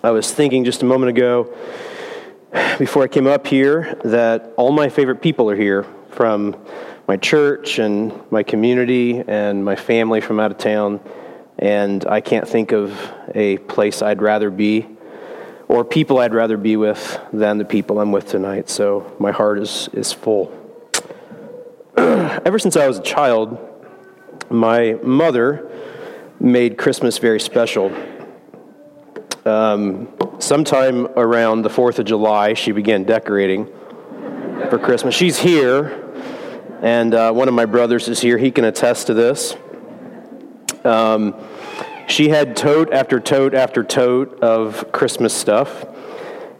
I was thinking just a moment ago, before I came up here, that all my favorite people are here from my church and my community and my family from out of town. And I can't think of a place I'd rather be or people I'd rather be with than the people I'm with tonight. So my heart is, is full. Ever since I was a child, my mother made Christmas very special. Um, sometime around the 4th of July, she began decorating for Christmas. She's here, and uh, one of my brothers is here. He can attest to this. Um, she had tote after tote after tote of Christmas stuff.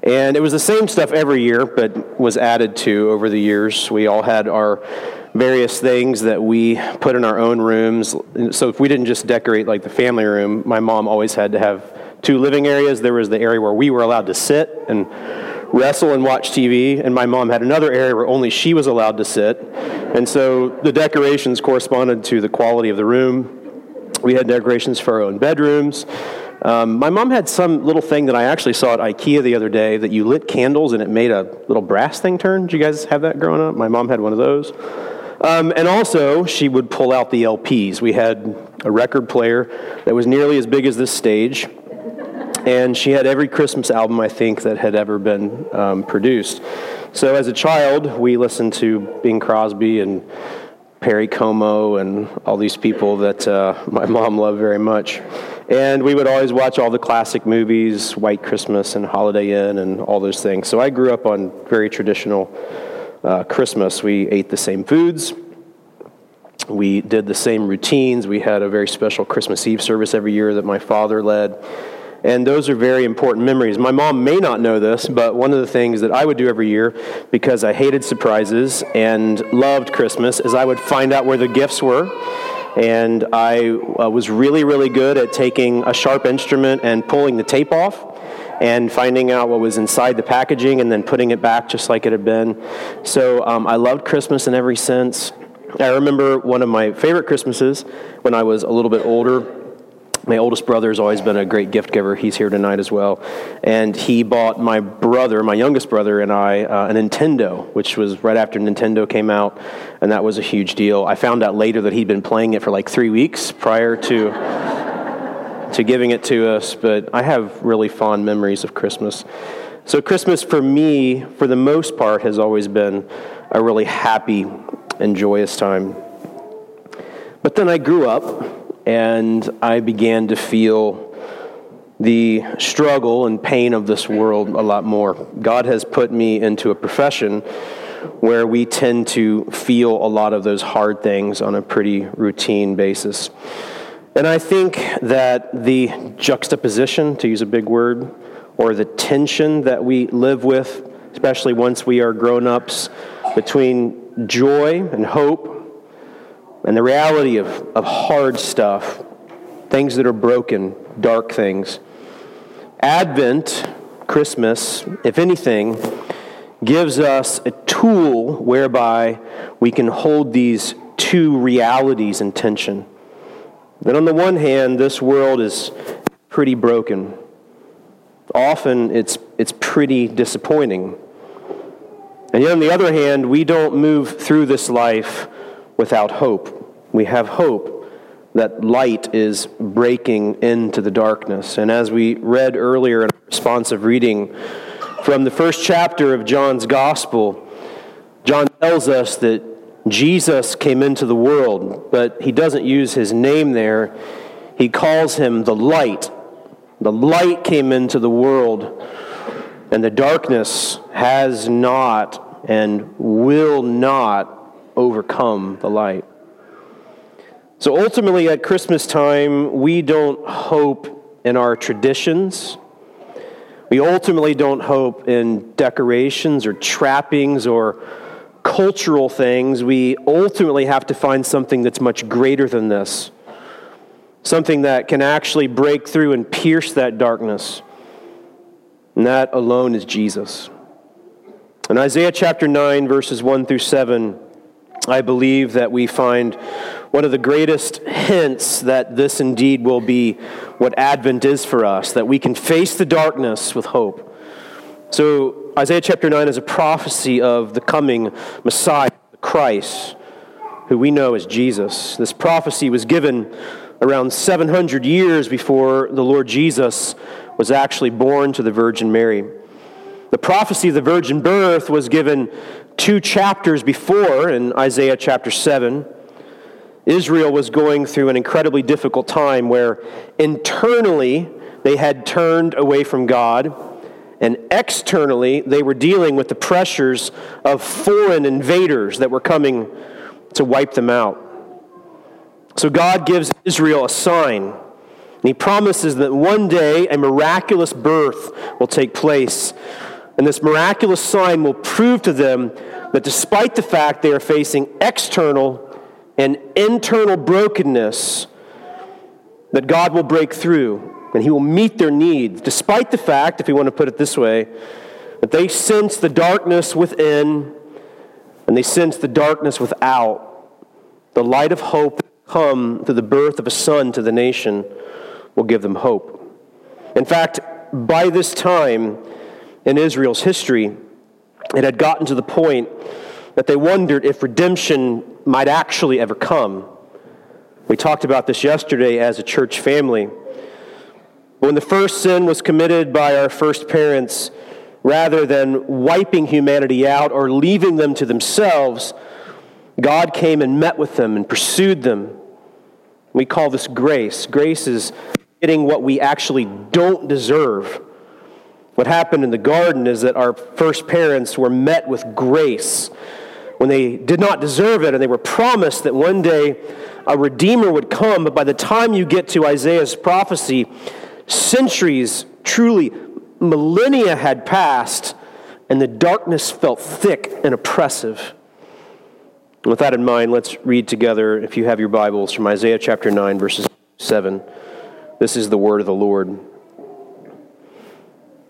And it was the same stuff every year, but was added to over the years. We all had our various things that we put in our own rooms. So if we didn't just decorate like the family room, my mom always had to have two living areas. There was the area where we were allowed to sit and wrestle and watch TV, and my mom had another area where only she was allowed to sit. And so the decorations corresponded to the quality of the room. We had decorations for our own bedrooms. Um, my mom had some little thing that I actually saw at IKEA the other day that you lit candles and it made a little brass thing turn. Did you guys have that growing up? My mom had one of those. Um, and also, she would pull out the LPs. We had a record player that was nearly as big as this stage, and she had every Christmas album, I think, that had ever been um, produced. So as a child, we listened to Bing Crosby and Perry Como and all these people that uh, my mom loved very much. And we would always watch all the classic movies, White Christmas and Holiday Inn and all those things. So I grew up on very traditional uh, Christmas. We ate the same foods. We did the same routines. We had a very special Christmas Eve service every year that my father led. And those are very important memories. My mom may not know this, but one of the things that I would do every year, because I hated surprises and loved Christmas, is I would find out where the gifts were. And I uh, was really, really good at taking a sharp instrument and pulling the tape off and finding out what was inside the packaging and then putting it back just like it had been. So um, I loved Christmas in every sense. I remember one of my favorite Christmases when I was a little bit older my oldest brother has always been a great gift giver. He's here tonight as well. And he bought my brother, my youngest brother, and I uh, a Nintendo, which was right after Nintendo came out. And that was a huge deal. I found out later that he'd been playing it for like three weeks prior to, to giving it to us. But I have really fond memories of Christmas. So, Christmas for me, for the most part, has always been a really happy and joyous time. But then I grew up and I began to feel the struggle and pain of this world a lot more. God has put me into a profession where we tend to feel a lot of those hard things on a pretty routine basis. And I think that the juxtaposition, to use a big word, or the tension that we live with, especially once we are grown ups, between joy and hope and the reality of, of hard stuff, things that are broken, dark things. Advent, Christmas, if anything, gives us a tool whereby we can hold these two realities in tension. That on the one hand, this world is pretty broken. Often it's, it's pretty disappointing. And yet, on the other hand, we don't move through this life without hope. We have hope that light is breaking into the darkness. And as we read earlier in responsive reading from the first chapter of John's Gospel, John tells us that Jesus came into the world, but he doesn't use his name there. He calls him the light. The light came into the world, and the darkness has not and will not overcome the light. So ultimately, at Christmas time, we don't hope in our traditions. We ultimately don't hope in decorations or trappings or cultural things. We ultimately have to find something that's much greater than this, something that can actually break through and pierce that darkness. And that alone is Jesus. In Isaiah chapter 9, verses 1 through 7, I believe that we find one of the greatest hints that this indeed will be what Advent is for us, that we can face the darkness with hope. So, Isaiah chapter 9 is a prophecy of the coming Messiah, Christ, who we know as Jesus. This prophecy was given around 700 years before the Lord Jesus was actually born to the Virgin Mary. The prophecy of the virgin birth was given two chapters before in Isaiah chapter 7. Israel was going through an incredibly difficult time where internally they had turned away from God, and externally they were dealing with the pressures of foreign invaders that were coming to wipe them out. So God gives Israel a sign. And he promises that one day a miraculous birth will take place. And this miraculous sign will prove to them that despite the fact they are facing external and internal brokenness, that God will break through and He will meet their needs, despite the fact, if you want to put it this way, that they sense the darkness within and they sense the darkness without. The light of hope that come through the birth of a son to the nation will give them hope. In fact, by this time in Israel's history, it had gotten to the point that they wondered if redemption might actually ever come. We talked about this yesterday as a church family. When the first sin was committed by our first parents, rather than wiping humanity out or leaving them to themselves, God came and met with them and pursued them. We call this grace. Grace is getting what we actually don't deserve. What happened in the garden is that our first parents were met with grace when they did not deserve it, and they were promised that one day a Redeemer would come. But by the time you get to Isaiah's prophecy, centuries, truly millennia had passed, and the darkness felt thick and oppressive. With that in mind, let's read together, if you have your Bibles, from Isaiah chapter 9, verses 7. This is the word of the Lord.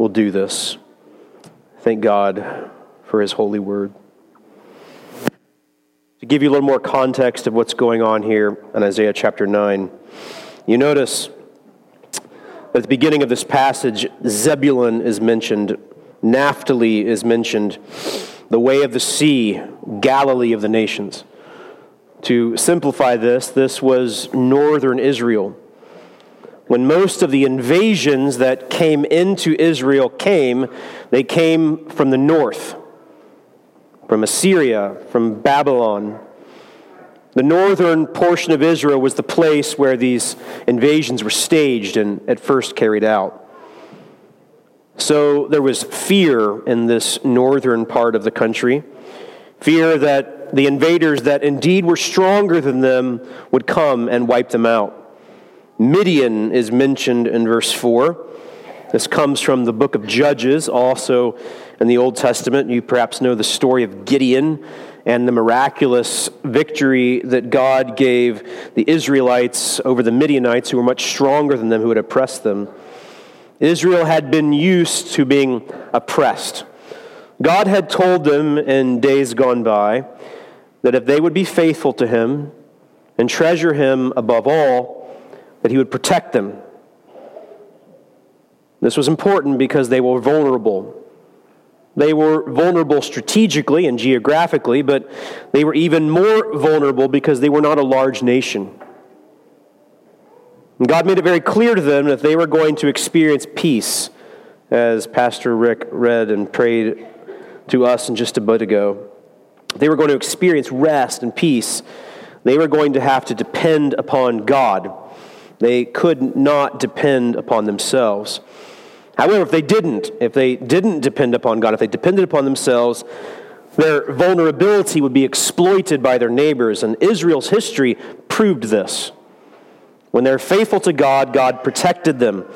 will do this. Thank God for his holy word. To give you a little more context of what's going on here in Isaiah chapter 9, you notice at the beginning of this passage, Zebulun is mentioned, Naphtali is mentioned, the way of the sea, Galilee of the nations. To simplify this, this was northern Israel. When most of the invasions that came into Israel came, they came from the north from Assyria, from Babylon. The northern portion of Israel was the place where these invasions were staged and at first carried out. So there was fear in this northern part of the country fear that the invaders that indeed were stronger than them would come and wipe them out. Midian is mentioned in verse 4. This comes from the book of Judges, also in the Old Testament. You perhaps know the story of Gideon and the miraculous victory that God gave the Israelites over the Midianites, who were much stronger than them, who had oppressed them. Israel had been used to being oppressed. God had told them in days gone by that if they would be faithful to Him and treasure Him above all, that He would protect them. This was important because they were vulnerable. They were vulnerable strategically and geographically, but they were even more vulnerable because they were not a large nation. And God made it very clear to them that they were going to experience peace, as Pastor Rick read and prayed to us in just a bit ago. They were going to experience rest and peace. They were going to have to depend upon God. They could not depend upon themselves. However, if they didn't, if they didn't depend upon God, if they depended upon themselves, their vulnerability would be exploited by their neighbors. And Israel's history proved this. When they're faithful to God, God protected them.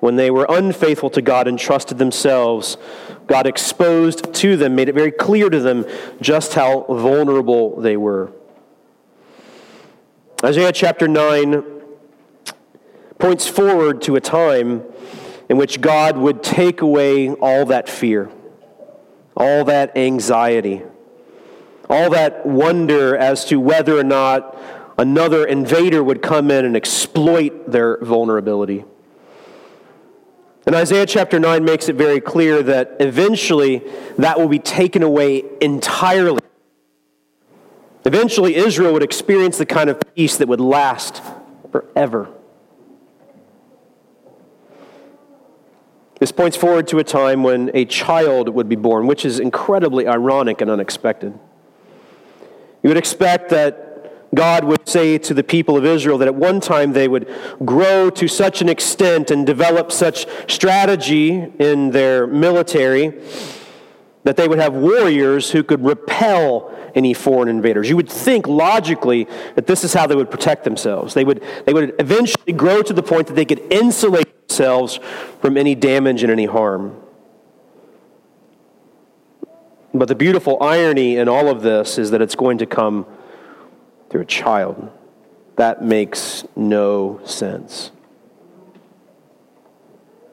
When they were unfaithful to God and trusted themselves, God exposed to them, made it very clear to them just how vulnerable they were. Isaiah chapter 9 points forward to a time in which God would take away all that fear, all that anxiety, all that wonder as to whether or not another invader would come in and exploit their vulnerability. And Isaiah chapter 9 makes it very clear that eventually that will be taken away entirely. Eventually, Israel would experience the kind of peace that would last forever. This points forward to a time when a child would be born, which is incredibly ironic and unexpected. You would expect that God would say to the people of Israel that at one time they would grow to such an extent and develop such strategy in their military that they would have warriors who could repel any foreign invaders. You would think logically that this is how they would protect themselves. They would, they would eventually grow to the point that they could insulate themselves from any damage and any harm. But the beautiful irony in all of this is that it's going to come through a child. That makes no sense.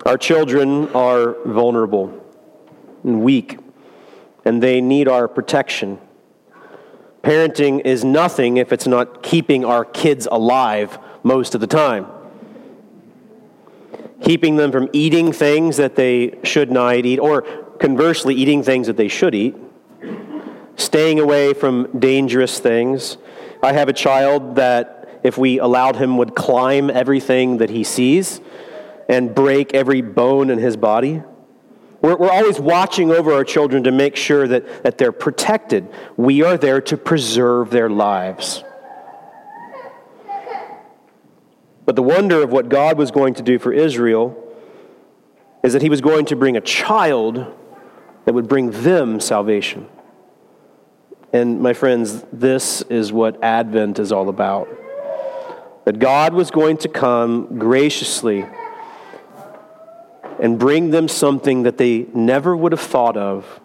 Our children are vulnerable and weak, and they need our protection. Parenting is nothing if it's not keeping our kids alive most of the time. Keeping them from eating things that they should not eat, or conversely, eating things that they should eat. Staying away from dangerous things I have a child that, if we allowed him, would climb everything that he sees and break every bone in his body. We're, we're always watching over our children to make sure that, that they're protected. We are there to preserve their lives. But the wonder of what God was going to do for Israel is that he was going to bring a child that would bring them salvation. And my friends, this is what Advent is all about. That God was going to come graciously and bring them something that they never would have thought of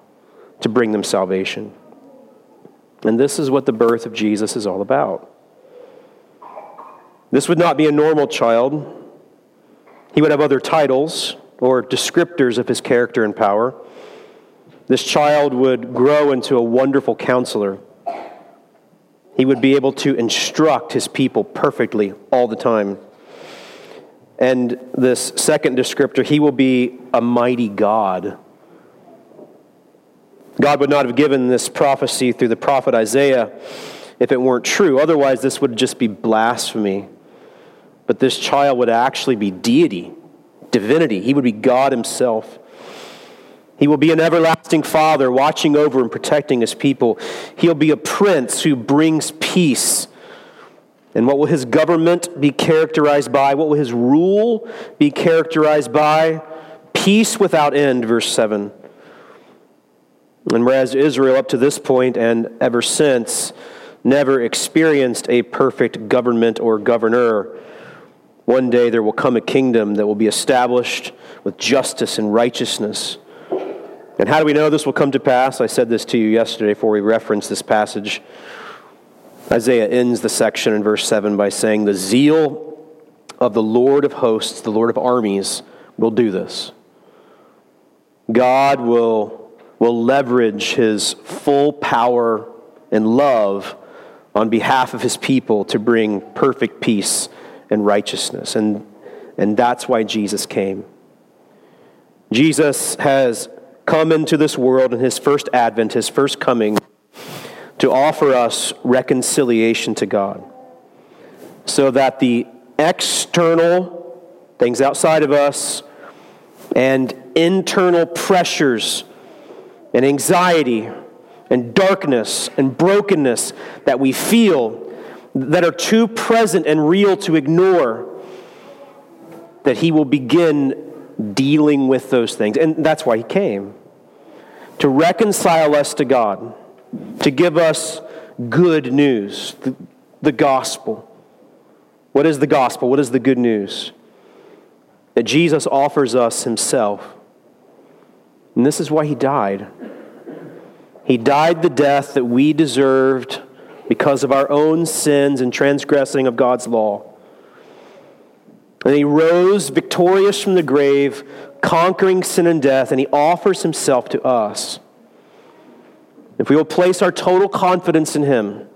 to bring them salvation. And this is what the birth of Jesus is all about. This would not be a normal child. He would have other titles or descriptors of his character and power. This child would grow into a wonderful counselor. He would be able to instruct his people perfectly all the time. And this second descriptor, he will be a mighty God. God would not have given this prophecy through the prophet Isaiah if it weren't true. Otherwise, this would just be blasphemy. But this child would actually be deity, divinity. He would be God himself. He will be an everlasting father, watching over and protecting his people. He'll be a prince who brings peace. And what will his government be characterized by? What will his rule be characterized by? Peace without end, verse 7. And whereas Israel, up to this point and ever since, never experienced a perfect government or governor, one day there will come a kingdom that will be established with justice and righteousness And how do we know this will come to pass? I said this to you yesterday before we referenced this passage. Isaiah ends the section in verse 7 by saying, The zeal of the Lord of hosts, the Lord of armies, will do this. God will, will leverage his full power and love on behalf of his people to bring perfect peace and righteousness. And, and that's why Jesus came. Jesus has come into this world in his first advent, his first coming, to offer us reconciliation to God. So that the external things outside of us and internal pressures and anxiety and darkness and brokenness that we feel that are too present and real to ignore, that He will begin dealing with those things. And that's why He came to reconcile us to God, to give us good news, the, the gospel. What is the gospel? What is the good news? That Jesus offers us Himself. And this is why He died. He died the death that we deserved because of our own sins and transgressing of God's law. And he rose victorious from the grave, conquering sin and death, and he offers himself to us. If we will place our total confidence in him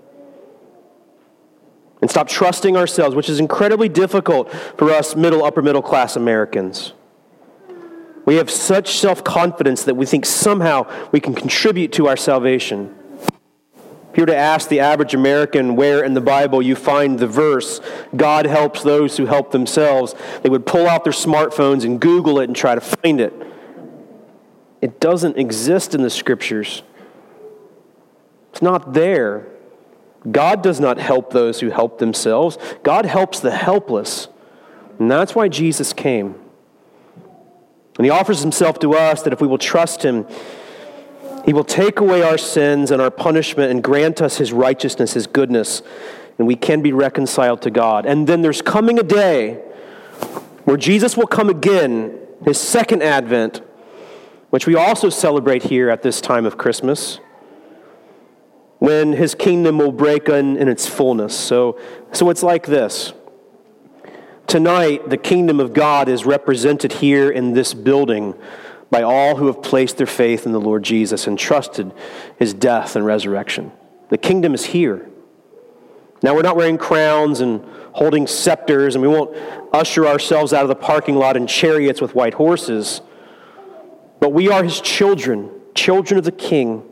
and stop trusting ourselves, which is incredibly difficult for us middle, upper middle class Americans. We have such self confidence that we think somehow we can contribute to our salvation. If you were to ask the average American where in the Bible you find the verse, God helps those who help themselves, they would pull out their smartphones and Google it and try to find it. It doesn't exist in the scriptures, it's not there. God does not help those who help themselves, God helps the helpless. And that's why Jesus came. And he offers himself to us that if we will trust him, he will take away our sins and our punishment and grant us his righteousness, his goodness, and we can be reconciled to God. And then there's coming a day where Jesus will come again, his second advent, which we also celebrate here at this time of Christmas, when his kingdom will break in, in its fullness. So, so it's like this. Tonight, the kingdom of God is represented here in this building by all who have placed their faith in the Lord Jesus and trusted his death and resurrection. The kingdom is here. Now, we're not wearing crowns and holding scepters, and we won't usher ourselves out of the parking lot in chariots with white horses, but we are his children, children of the king.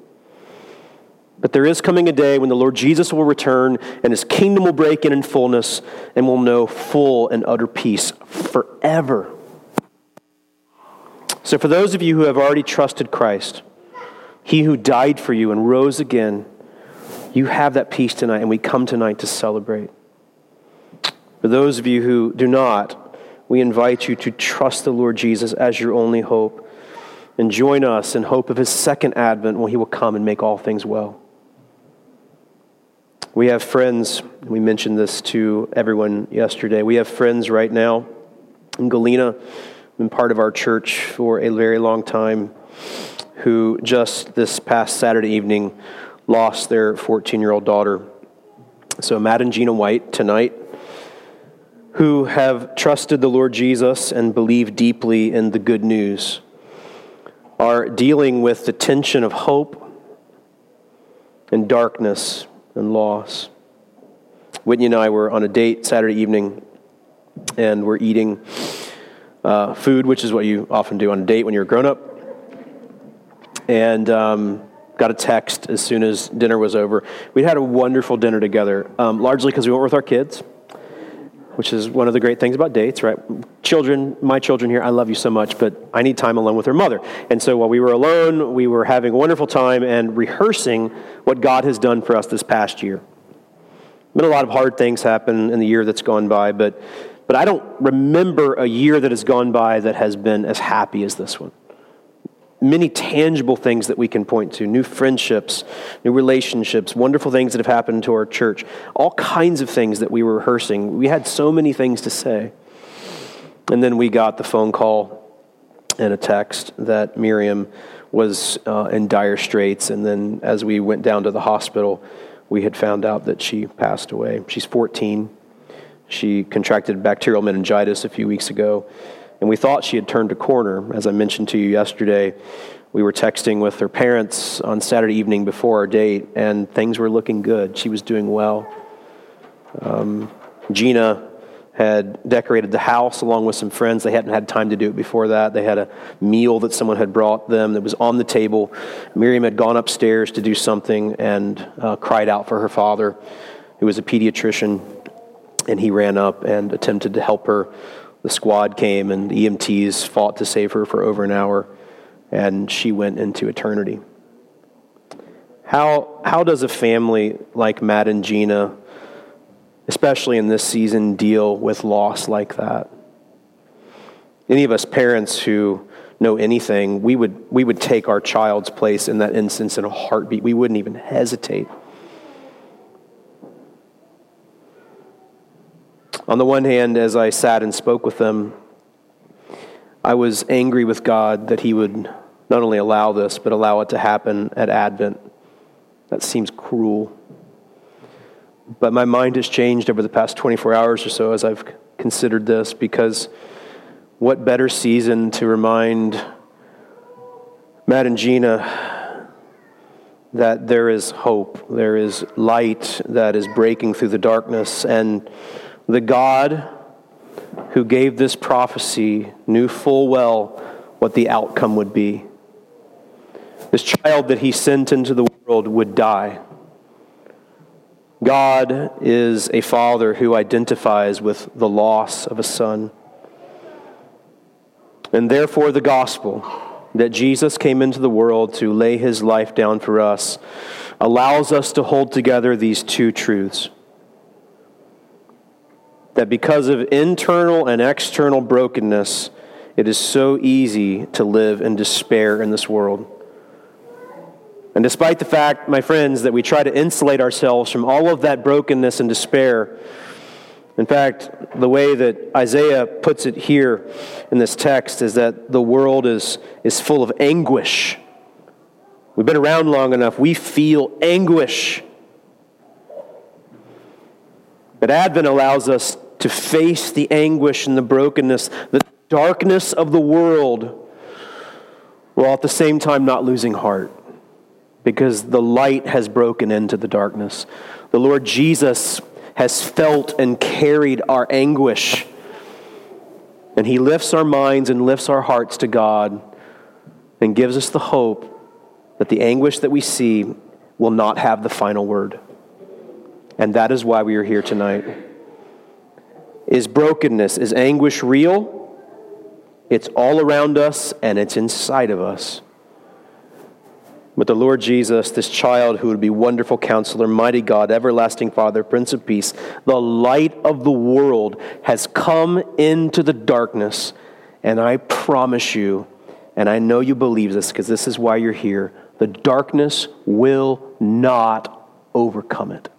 But there is coming a day when the Lord Jesus will return and his kingdom will break in in fullness and we'll know full and utter peace forever. So, for those of you who have already trusted Christ, he who died for you and rose again, you have that peace tonight, and we come tonight to celebrate. For those of you who do not, we invite you to trust the Lord Jesus as your only hope and join us in hope of his second advent when he will come and make all things well. We have friends, we mentioned this to everyone yesterday. We have friends right now in Galena, been part of our church for a very long time, who just this past Saturday evening lost their 14 year old daughter. So, Matt and Gina White tonight, who have trusted the Lord Jesus and believe deeply in the good news, are dealing with the tension of hope and darkness and loss. Whitney and I were on a date Saturday evening, and we're eating uh, food, which is what you often do on a date when you're a grown up. And um, got a text as soon as dinner was over. We'd had a wonderful dinner together, um, largely because we went with our kids which is one of the great things about dates, right? Children, my children here, I love you so much, but I need time alone with their mother. And so while we were alone, we were having a wonderful time and rehearsing what God has done for us this past year. Been a lot of hard things happen in the year that's gone by, but but I don't remember a year that has gone by that has been as happy as this one many tangible things that we can point to new friendships, new relationships, wonderful things that have happened to our church, all kinds of things that we were rehearsing. We had so many things to say. And then we got the phone call and a text that Miriam was uh, in dire straits. And then as we went down to the hospital, we had found out that she passed away. She's 14. She contracted bacterial meningitis a few weeks ago, and we thought she had turned a corner. As I mentioned to you yesterday, we were texting with her parents on Saturday evening before our date, and things were looking good. She was doing well. Um, Gina had decorated the house along with some friends. They hadn't had time to do it before that. They had a meal that someone had brought them that was on the table. Miriam had gone upstairs to do something and uh, cried out for her father, who was a pediatrician, and he ran up and attempted to help her. The squad came, and the EMTs fought to save her for over an hour, and she went into eternity. How, how does a family like Matt and Gina especially in this season, deal with loss like that. Any of us parents who know anything, we would, we would take our child's place in that instance in a heartbeat. We wouldn't even hesitate. On the one hand, as I sat and spoke with them, I was angry with God that He would not only allow this, but allow it to happen at Advent. That seems cruel. But my mind has changed over the past 24 hours or so as I've considered this because what better season to remind Matt and Gina that there is hope, there is light that is breaking through the darkness, and the God who gave this prophecy knew full well what the outcome would be. This child that he sent into the world would die. God is a father who identifies with the loss of a son. And therefore, the gospel that Jesus came into the world to lay his life down for us allows us to hold together these two truths. That because of internal and external brokenness, it is so easy to live in despair in this world. And despite the fact, my friends, that we try to insulate ourselves from all of that brokenness and despair, in fact, the way that Isaiah puts it here in this text is that the world is, is full of anguish. We've been around long enough, we feel anguish. But Advent allows us to face the anguish and the brokenness, the darkness of the world, while at the same time not losing heart because the light has broken into the darkness. The Lord Jesus has felt and carried our anguish. And He lifts our minds and lifts our hearts to God and gives us the hope that the anguish that we see will not have the final word. And that is why we are here tonight. Is brokenness, is anguish real? It's all around us and it's inside of us. But the Lord Jesus, this child who would be wonderful counselor, mighty God, everlasting Father, Prince of Peace, the light of the world has come into the darkness. And I promise you, and I know you believe this because this is why you're here, the darkness will not overcome it.